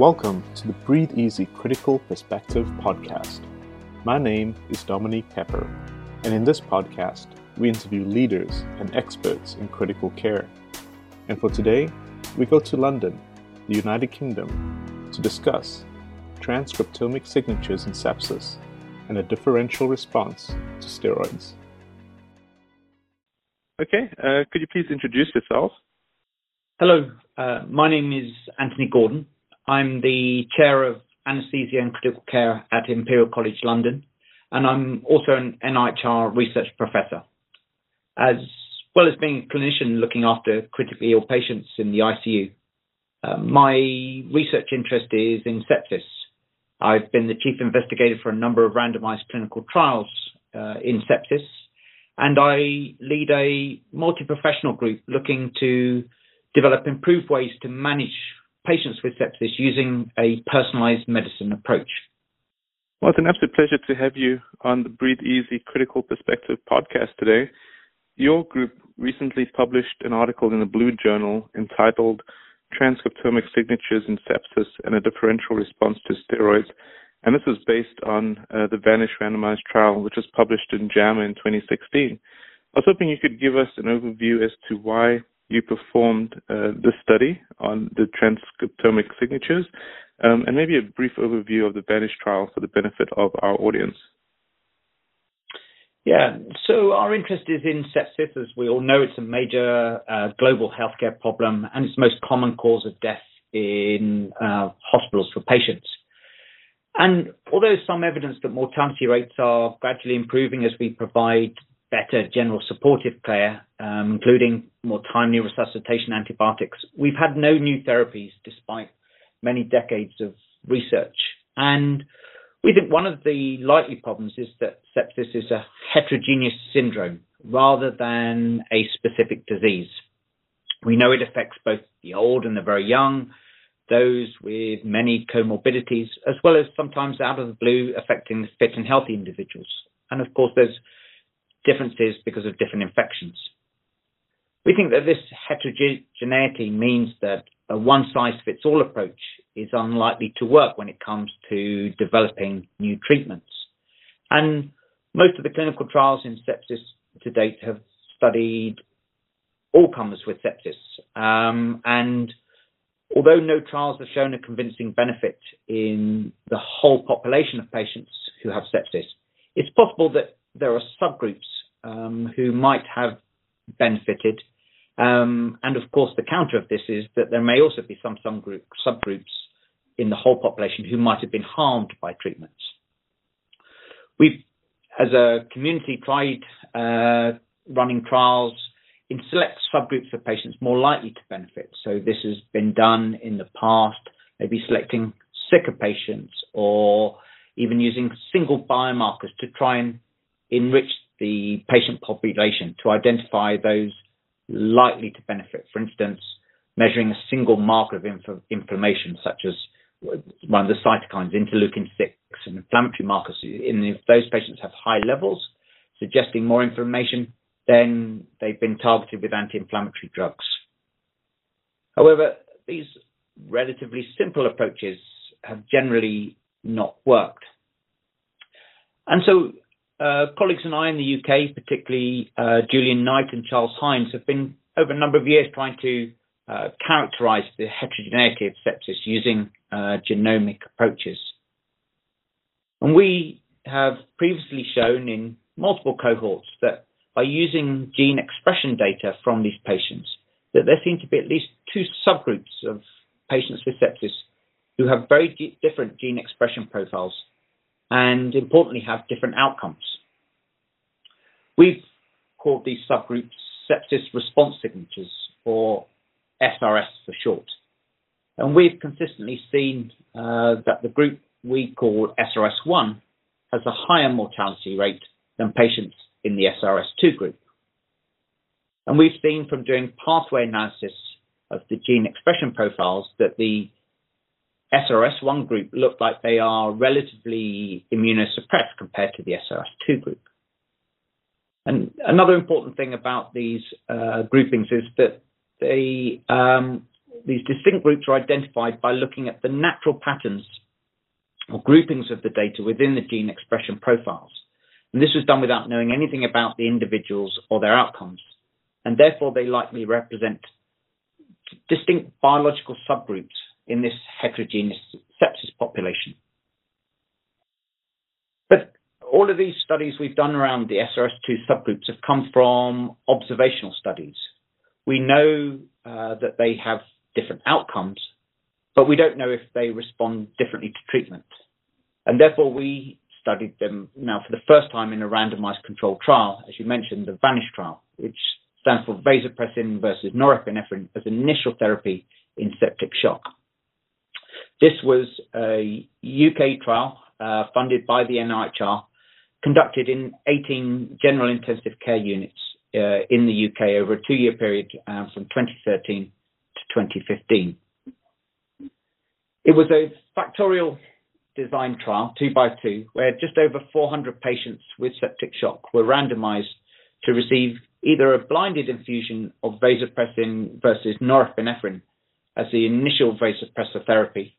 Welcome to the Breathe Easy Critical Perspective podcast. My name is Dominique Pepper, and in this podcast, we interview leaders and experts in critical care. And for today, we go to London, the United Kingdom, to discuss transcriptomic signatures in sepsis and a differential response to steroids. Okay, uh, could you please introduce yourself? Hello, uh, my name is Anthony Gordon. I'm the chair of anesthesia and critical care at Imperial College London, and I'm also an NIHR research professor. As well as being a clinician looking after critically ill patients in the ICU, uh, my research interest is in sepsis. I've been the chief investigator for a number of randomized clinical trials uh, in sepsis, and I lead a multi-professional group looking to develop improved ways to manage patients with sepsis using a personalized medicine approach. Well, it's an absolute pleasure to have you on the Breathe Easy Critical Perspective podcast today. Your group recently published an article in the Blue Journal entitled Transcriptomic Signatures in Sepsis and a Differential Response to Steroids. And this was based on uh, the VANISH randomized trial, which was published in JAMA in 2016. I was hoping you could give us an overview as to why you performed uh, the study on the transcriptomic signatures, um, and maybe a brief overview of the VANISH trial for the benefit of our audience. Yeah, so our interest is in sepsis. As we all know, it's a major uh, global healthcare problem, and it's the most common cause of death in uh, hospitals for patients. And although some evidence that mortality rates are gradually improving as we provide better general supportive care, um, including more timely resuscitation antibiotics. We've had no new therapies despite many decades of research. And we think one of the likely problems is that sepsis is a heterogeneous syndrome rather than a specific disease. We know it affects both the old and the very young, those with many comorbidities, as well as sometimes out of the blue affecting fit and healthy individuals. And of course, there's differences because of different infections. We think that this heterogeneity means that a one size fits all approach is unlikely to work when it comes to developing new treatments. And most of the clinical trials in sepsis to date have studied all comers with sepsis. Um, and although no trials have shown a convincing benefit in the whole population of patients who have sepsis, it's possible that there are subgroups um, who might have benefited. Um, and of course, the counter of this is that there may also be some, some group, subgroups in the whole population who might have been harmed by treatments. We've, as a community, tried uh, running trials in select subgroups of patients more likely to benefit. So this has been done in the past, maybe selecting sicker patients or even using single biomarkers to try and enrich the patient population to identify those likely to benefit. For instance, measuring a single marker of inf- inflammation, such as one of the cytokines, interleukin 6, and inflammatory markers. If those patients have high levels suggesting more inflammation, then they've been targeted with anti inflammatory drugs. However, these relatively simple approaches have generally not worked. And so uh, colleagues and I in the UK, particularly uh, Julian Knight and Charles Hinds, have been over a number of years trying to uh, characterize the heterogeneity of sepsis using uh, genomic approaches. And we have previously shown in multiple cohorts that by using gene expression data from these patients, that there seem to be at least two subgroups of patients with sepsis who have very different gene expression profiles and importantly have different outcomes. We've called these subgroups sepsis response signatures, or SRS for short. And we've consistently seen uh, that the group we call SRS1 has a higher mortality rate than patients in the SRS2 group. And we've seen from doing pathway analysis of the gene expression profiles that the SRS1 group look like they are relatively immunosuppressed compared to the SRS2 group. And another important thing about these uh, groupings is that they um, these distinct groups are identified by looking at the natural patterns or groupings of the data within the gene expression profiles. And this was done without knowing anything about the individuals or their outcomes. And therefore, they likely represent distinct biological subgroups in this heterogeneous sepsis population. But all of these studies we've done around the SRS2 subgroups have come from observational studies. We know uh, that they have different outcomes, but we don't know if they respond differently to treatment. And therefore, we studied them now for the first time in a randomized controlled trial, as you mentioned, the VANISH trial, which stands for vasopressin versus norepinephrine as initial therapy in septic shock. This was a UK trial uh, funded by the NIHR, conducted in 18 general intensive care units uh, in the UK over a two-year period uh, from 2013 to 2015. It was a factorial design trial, two by two, where just over 400 patients with septic shock were randomized to receive either a blinded infusion of vasopressin versus norepinephrine as the initial vasopressor therapy.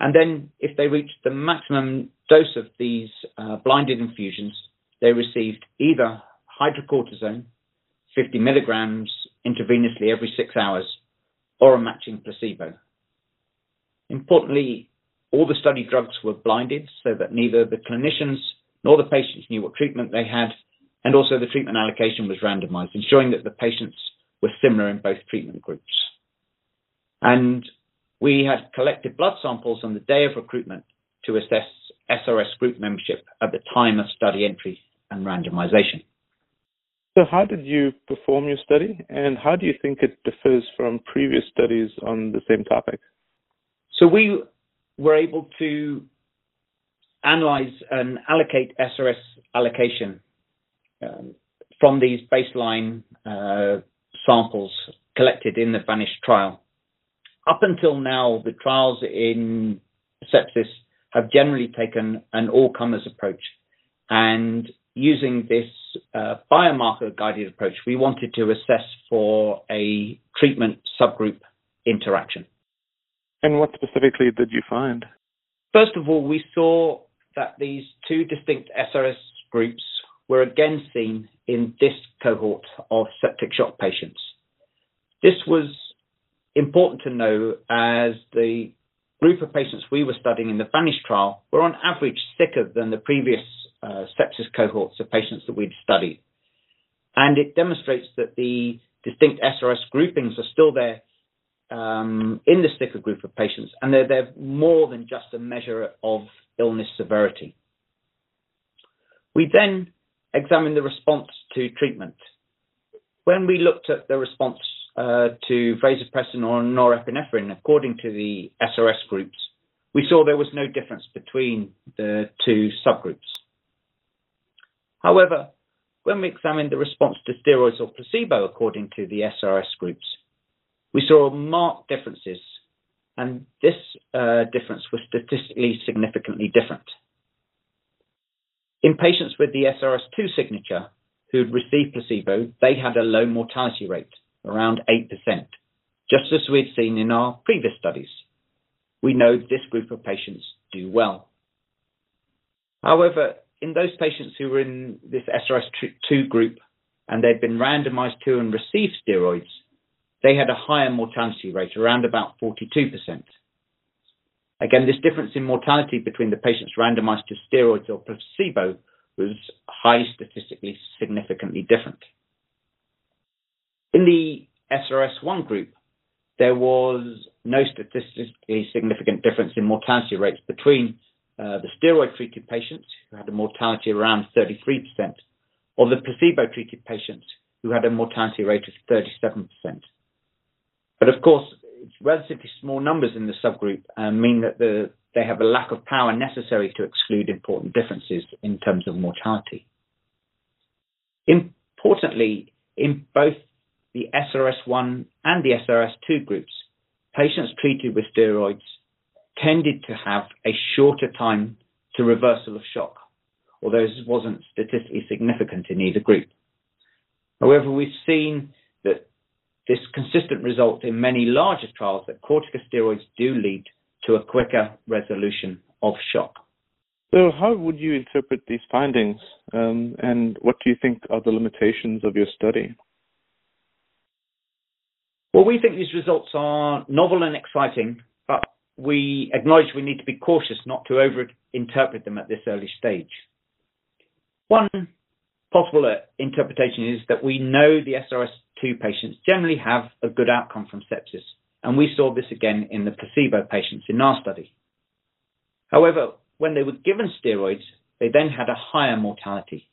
And then, if they reached the maximum dose of these uh, blinded infusions, they received either hydrocortisone, 50 milligrams intravenously every six hours, or a matching placebo. Importantly, all the study drugs were blinded so that neither the clinicians nor the patients knew what treatment they had, and also the treatment allocation was randomized, ensuring that the patients were similar in both treatment groups. And we had collected blood samples on the day of recruitment to assess SRS group membership at the time of study entry and randomization. So, how did you perform your study, and how do you think it differs from previous studies on the same topic? So, we were able to analyze and allocate SRS allocation um, from these baseline uh, samples collected in the VANISH trial. Up until now, the trials in sepsis have generally taken an all-comers approach, and using this uh, biomarker-guided approach, we wanted to assess for a treatment subgroup interaction. And what specifically did you find? First of all, we saw that these two distinct SRS groups were again seen in this cohort of septic shock patients. This was important to know as the group of patients we were studying in the VANISH trial were on average sicker than the previous uh, sepsis cohorts of patients that we'd studied. And it demonstrates that the distinct SRS groupings are still there um, in the sicker group of patients, and they're, they're more than just a measure of illness severity. We then examined the response to treatment. When we looked at the response uh, to vasopressin or norepinephrine, according to the SRS groups, we saw there was no difference between the two subgroups. However, when we examined the response to steroids or placebo according to the SRS groups, we saw marked differences, and this uh, difference was statistically significantly different. In patients with the SRS2 signature who'd received placebo, they had a low mortality rate, around 8%, just as we'd seen in our previous studies. We know this group of patients do well. However, in those patients who were in this SRS2 group and they'd been randomized to and received steroids, they had a higher mortality rate, around about 42%. Again, this difference in mortality between the patients randomized to steroids or placebo was highly statistically significantly different. In the SRS1 group, there was no statistically significant difference in mortality rates between uh, the steroid treated patients who had a mortality of around 33% or the placebo treated patients who had a mortality rate of 37%. But of course, relatively small numbers in the subgroup uh, mean that the, they have a lack of power necessary to exclude important differences in terms of mortality. Importantly, in both the SRS1 and the SRS2 groups, patients treated with steroids tended to have a shorter time to reversal of shock, although this wasn't statistically significant in either group. However, we've seen that this consistent result in many larger trials that corticosteroids do lead to a quicker resolution of shock. So, how would you interpret these findings, um, and what do you think are the limitations of your study? Well, we think these results are novel and exciting, but we acknowledge we need to be cautious not to over-interpret them at this early stage. One possible uh, interpretation is that we know the SRS2 patients generally have a good outcome from sepsis, and we saw this again in the placebo patients in our study. However, when they were given steroids, they then had a higher mortality.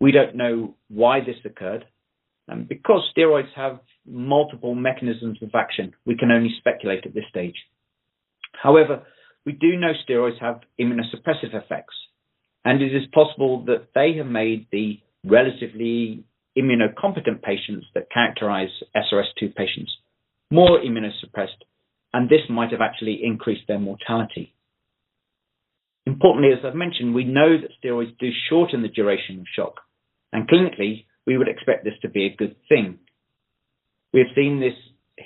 We don't know why this occurred, and because steroids have multiple mechanisms of action, we can only speculate at this stage. However, we do know steroids have immunosuppressive effects, and it is possible that they have made the relatively immunocompetent patients that characterize SRS2 patients more immunosuppressed, and this might have actually increased their mortality. Importantly, as I've mentioned, we know that steroids do shorten the duration of shock, and clinically, we would expect this to be a good thing. We have seen this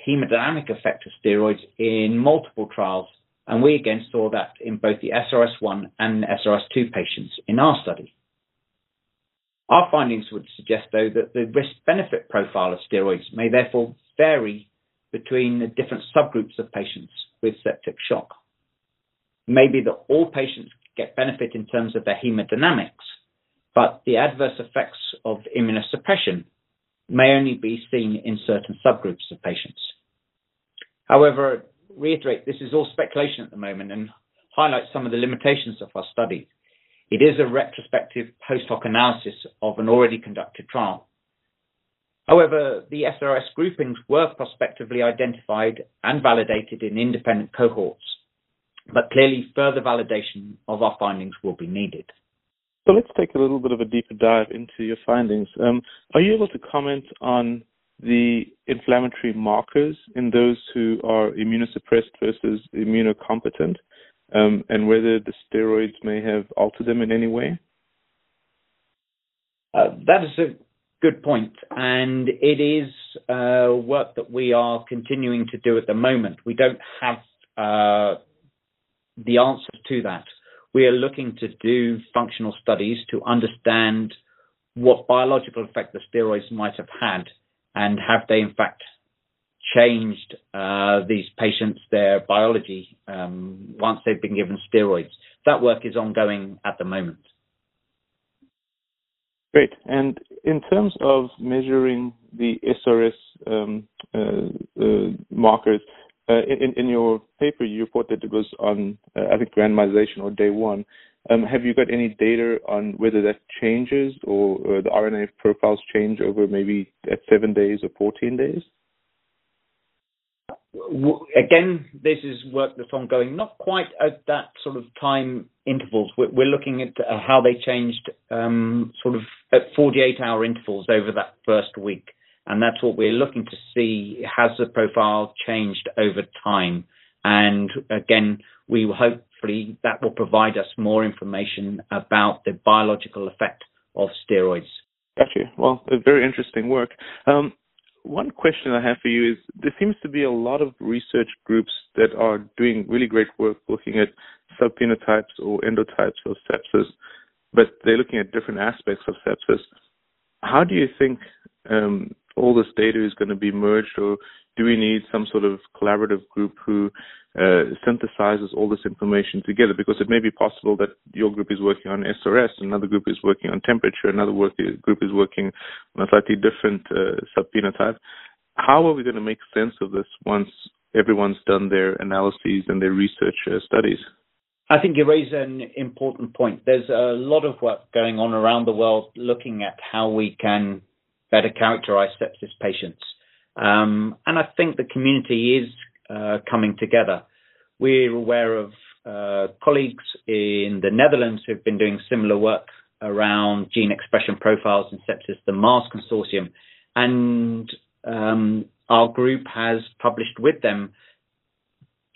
hemodynamic effect of steroids in multiple trials and we again saw that in both the SRS1 and SRS2 patients in our study. Our findings would suggest, though, that the risk benefit profile of steroids may therefore vary between the different subgroups of patients with septic shock. Maybe that all patients get benefit in terms of their hemodynamics, but the adverse effects of immunosuppression may only be seen in certain subgroups of patients. However, reiterate this is all speculation at the moment and highlight some of the limitations of our study. It is a retrospective post hoc analysis of an already conducted trial. However, the SRS groupings were prospectively identified and validated in independent cohorts, but clearly further validation of our findings will be needed. So let's take a little bit of a deeper dive into your findings. Um, are you able to comment on the inflammatory markers in those who are immunosuppressed versus immunocompetent, um, and whether the steroids may have altered them in any way? Uh, that is a good point, and it is uh, work that we are continuing to do at the moment. We don't have uh, the answer to that. We are looking to do functional studies to understand what biological effect the steroids might have had and have they in fact changed uh, these patients their biology um, once they've been given steroids? That work is ongoing at the moment. Great. And in terms of measuring the SRS um, uh, uh, markers, uh, in, in, your paper, you report that it was on, uh, I think, randomization or day one. Um, have you got any data on whether that changes or, or the RNA profiles change over maybe at seven days or 14 days? Again, this is work that's ongoing, not quite at that sort of time intervals. We're, we're looking at uh, how they changed um, sort of at 48 hour intervals over that first week. And that's what we're looking to see. Has the profile changed over time? And again, we hope hopefully that will provide us more information about the biological effect of steroids. Gotcha. Well, very interesting work. Um, one question I have for you is there seems to be a lot of research groups that are doing really great work looking at subphenotypes or endotypes of sepsis, but they're looking at different aspects of sepsis. How do you think um, all this data is going to be merged, or do we need some sort of collaborative group who uh, synthesizes all this information together? Because it may be possible that your group is working on SRS, another group is working on temperature, another work, group is working on a slightly different uh, subphenotype. How are we going to make sense of this once everyone's done their analyses and their research uh, studies? I think you raise an important point. There's a lot of work going on around the world looking at how we can better characterize sepsis patients. Um, and I think the community is uh, coming together. We're aware of uh, colleagues in the Netherlands who've been doing similar work around gene expression profiles in sepsis, the MARS consortium, and um, our group has published with them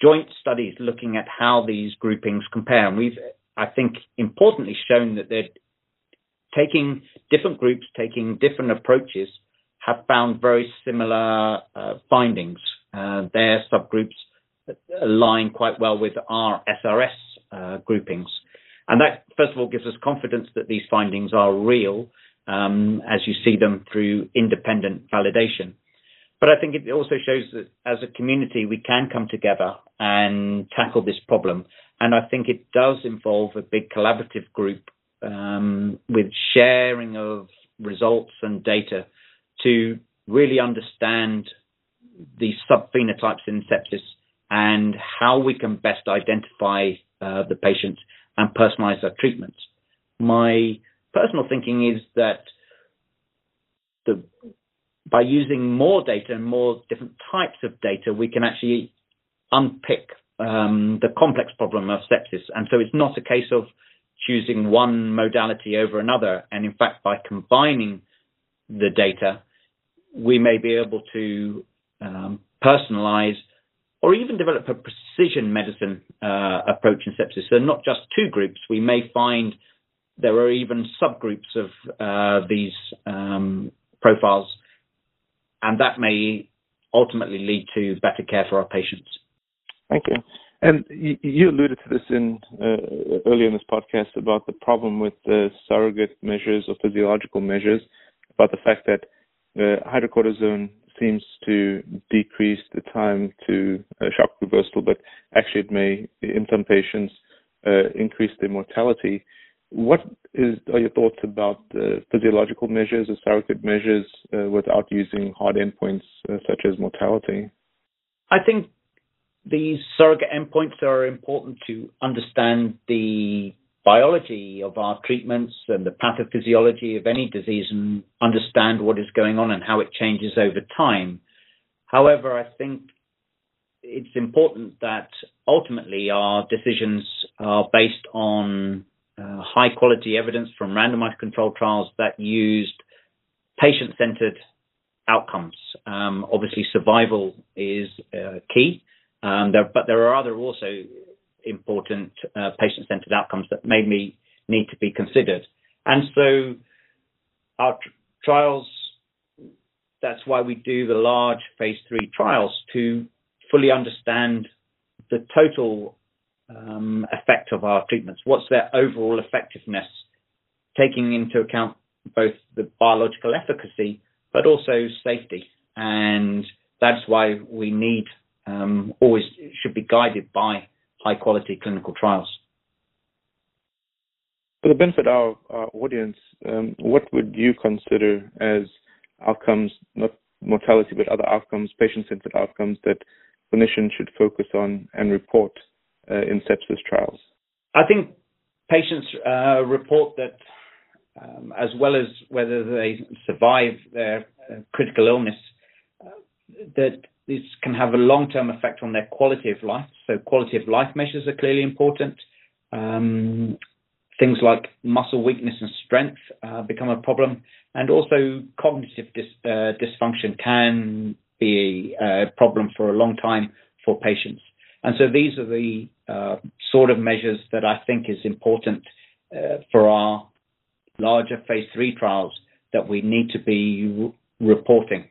joint studies looking at how these groupings compare. And we've, I think, importantly shown that they're taking different groups, taking different approaches, have found very similar uh, findings. Uh, their subgroups align quite well with our SRS uh, groupings. And that, first of all, gives us confidence that these findings are real um, as you see them through independent validation. But I think it also shows that as a community, we can come together and tackle this problem. And I think it does involve a big collaborative group um, with sharing of results and data to really understand the subphenotypes in sepsis and how we can best identify uh, the patients and personalize our treatments. My personal thinking is that the, by using more data and more different types of data, we can actually unpick um, the complex problem of sepsis. And so it's not a case of choosing one modality over another. And in fact, by combining the data, we may be able to um, personalize or even develop a precision medicine uh, approach in sepsis. So not just two groups, we may find there are even subgroups of uh, these um, profiles, and that may ultimately lead to better care for our patients. Thank you. And you alluded to this in uh, earlier in this podcast about the problem with the surrogate measures or physiological measures, about the fact that uh, hydrocortisone seems to decrease the time to uh, shock reversal, but actually it may, in some patients, uh, increase their mortality. What is, are your thoughts about physiological measures or surrogate measures uh, without using hard endpoints uh, such as mortality? I think these surrogate endpoints are important to understand the biology of our treatments and the pathophysiology of any disease and understand what is going on and how it changes over time. However, I think it's important that ultimately our decisions are based on uh, high quality evidence from randomized controlled trials that used patient centered outcomes. Um, obviously, survival is uh, key, um, there, but there are other also important uh, patient centered outcomes that maybe need to be considered. And so, our tr- trials, that's why we do the large phase three trials to fully understand the total um, effect of our treatments? What's their overall effectiveness, taking into account both the biological efficacy but also safety? And that's why we need um, always should be guided by high quality clinical trials. For the benefit of our audience, um, what would you consider as outcomes, not mortality, but other outcomes, patient centered outcomes that clinicians should focus on and report uh, in sepsis trials? I think patients uh, report that, um, as well as whether they survive their uh, critical illness, uh, that this can have a long-term effect on their quality of life. So quality of life measures are clearly important. Um, things like muscle weakness and strength uh, become a problem, and also cognitive dis, uh, dysfunction can be a problem for a long time for patients. And so these are the uh, sort of measures that I think is important uh, for our larger phase three trials that we need to be reporting.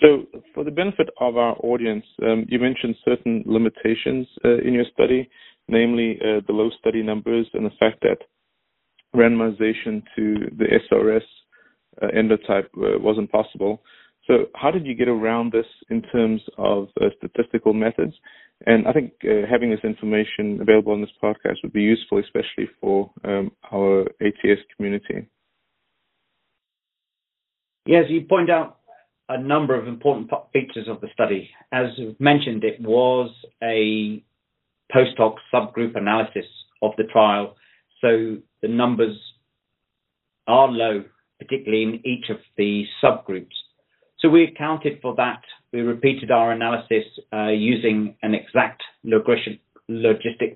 So, for the benefit of our audience, um, you mentioned certain limitations uh, in your study, namely uh, the low study numbers and the fact that randomization to the SRS uh, endotype uh, wasn't possible. So, how did you get around this in terms of uh, statistical methods? And I think uh, having this information available on this podcast would be useful, especially for um, our ATS community. Yes, you point out a number of important features of the study. As mentioned, it was a post hoc subgroup analysis of the trial, so the numbers are low, particularly in each of the subgroups. So we accounted for that. We repeated our analysis uh, using an exact logistic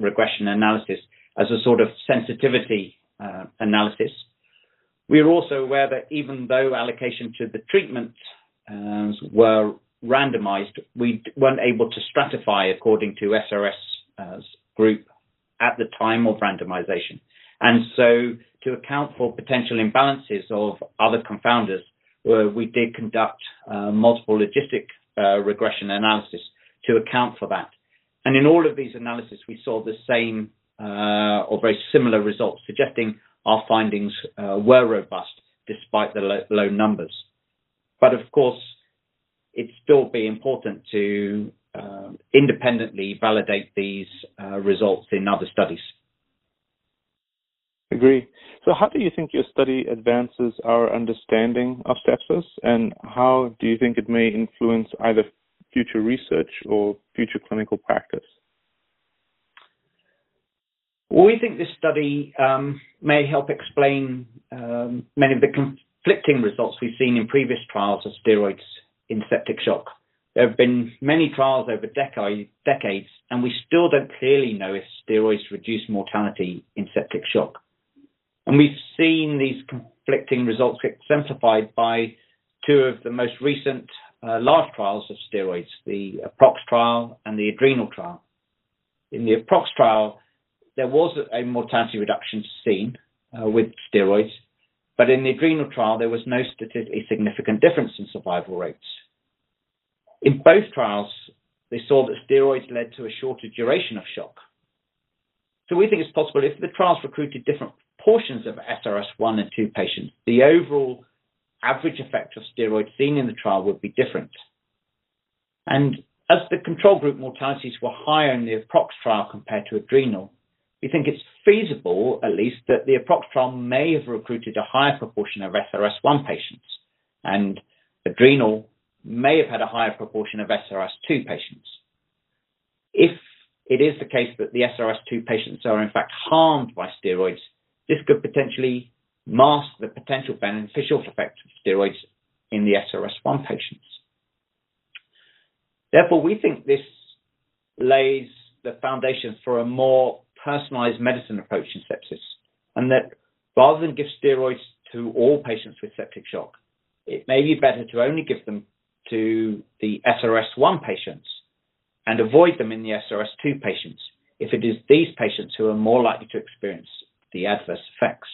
regression analysis as a sort of sensitivity uh, analysis. We are also aware that even though allocation to the treatment uh, were randomized, we weren't able to stratify according to SRS group at the time of randomization. And so to account for potential imbalances of other confounders, where we did conduct uh, multiple logistic uh, regression analysis to account for that. And in all of these analyses, we saw the same uh, or very similar results, suggesting our findings uh, were robust despite the low, low, numbers. But of course, it'd still be important to uh, independently validate these uh, results in other studies. Agree. So, how do you think your study advances our understanding of sepsis, and how do you think it may influence either future research or future clinical practice? Well, we think this study um, may help explain um, many of the conflicting results we've seen in previous trials of steroids in septic shock. There have been many trials over decades, and we still don't clearly know if steroids reduce mortality in septic shock. And we've seen these conflicting results exemplified by two of the most recent uh, large trials of steroids, the APROCCHSS trial and the adrenal trial. In the APROCCHSS trial, there was a mortality reduction seen uh, with steroids, but in the adrenal trial, there was no statistically significant difference in survival rates. In both trials, they saw that steroids led to a shorter duration of shock. So we think it's possible if the trials recruited different portions of SRS1 and 2 patients, the overall average effect of steroids seen in the trial would be different. And as the control group mortalities were higher in the APROCCHSS trial compared to adrenal, we think it's feasible, at least, that the APROCCHSS trial may have recruited a higher proportion of SRS1 patients, and adrenal may have had a higher proportion of SRS2 patients. If it is the case that the SRS2 patients are in fact harmed by steroids, this could potentially mask the potential beneficial effect of steroids in the SRS1 patients. Therefore, we think this lays the foundation for a more personalized medicine approach in sepsis, and that rather than give steroids to all patients with septic shock, it may be better to only give them to the SRS1 patients and avoid them in the SRS2 patients if it is these patients who are more likely to experience the adverse effects.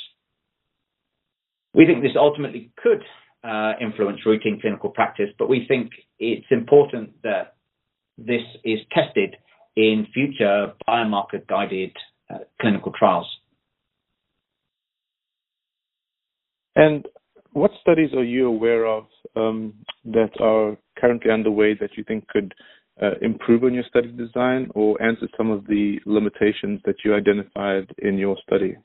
We think this ultimately could uh, influence routine clinical practice, but we think it's important that this is tested in future biomarker guided uh, clinical trials. And what studies are you aware of um, that are currently underway that you think could uh, improve on your study design or answer some of the limitations that you identified in your study?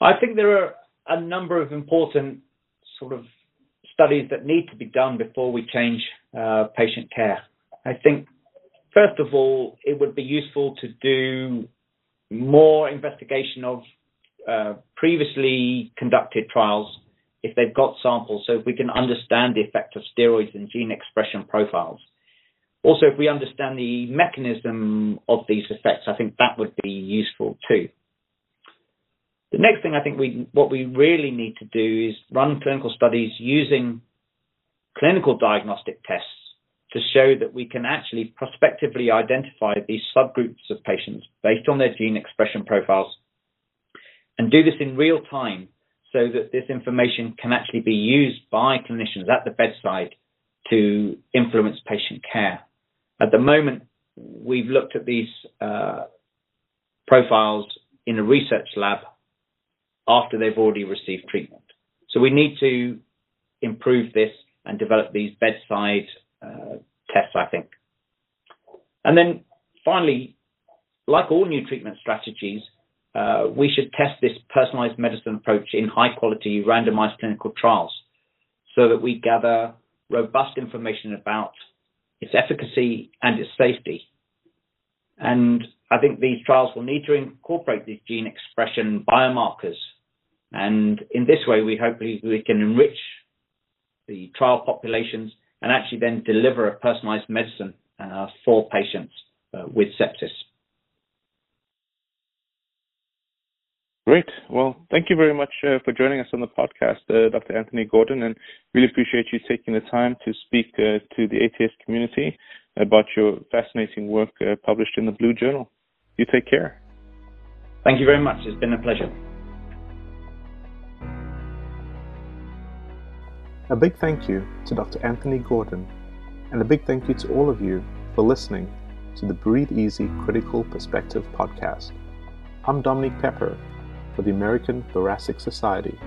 I think there are a number of important sort of studies that need to be done before we change uh, patient care. I think, first of all, it would be useful to do more investigation of uh, previously conducted trials if they've got samples, so if we can understand the effect of steroids and gene expression profiles. Also, if we understand the mechanism of these effects, I think that would be useful too. The next thing I think we what we really need to do is run clinical studies using clinical diagnostic tests to show that we can actually prospectively identify these subgroups of patients based on their gene expression profiles and do this in real time so that this information can actually be used by clinicians at the bedside to influence patient care. At the moment, we've looked at these uh, profiles in a research lab after they've already received treatment. So we need to improve this and develop these bedside uh, tests, I think. And then finally, like all new treatment strategies, uh, we should test this personalized medicine approach in high quality randomized clinical trials so that we gather robust information about its efficacy and its safety. And I think these trials will need to incorporate these gene expression biomarkers and in this way, we hopefully we can enrich the trial populations and actually then deliver a personalized medicine uh, for patients uh, with sepsis. Great. Well, thank you very much uh, for joining us on the podcast, uh, Dr. Anthony Gordon, and really appreciate you taking the time to speak uh, to the ATS community about your fascinating work uh, published in the Blue Journal. You take care. Thank you very much. It's been a pleasure. A big thank you to Dr. Anthony Gordon, and a big thank you to all of you for listening to the Breathe Easy Critical Perspective podcast. I'm Dominique Pepper for the American Thoracic Society.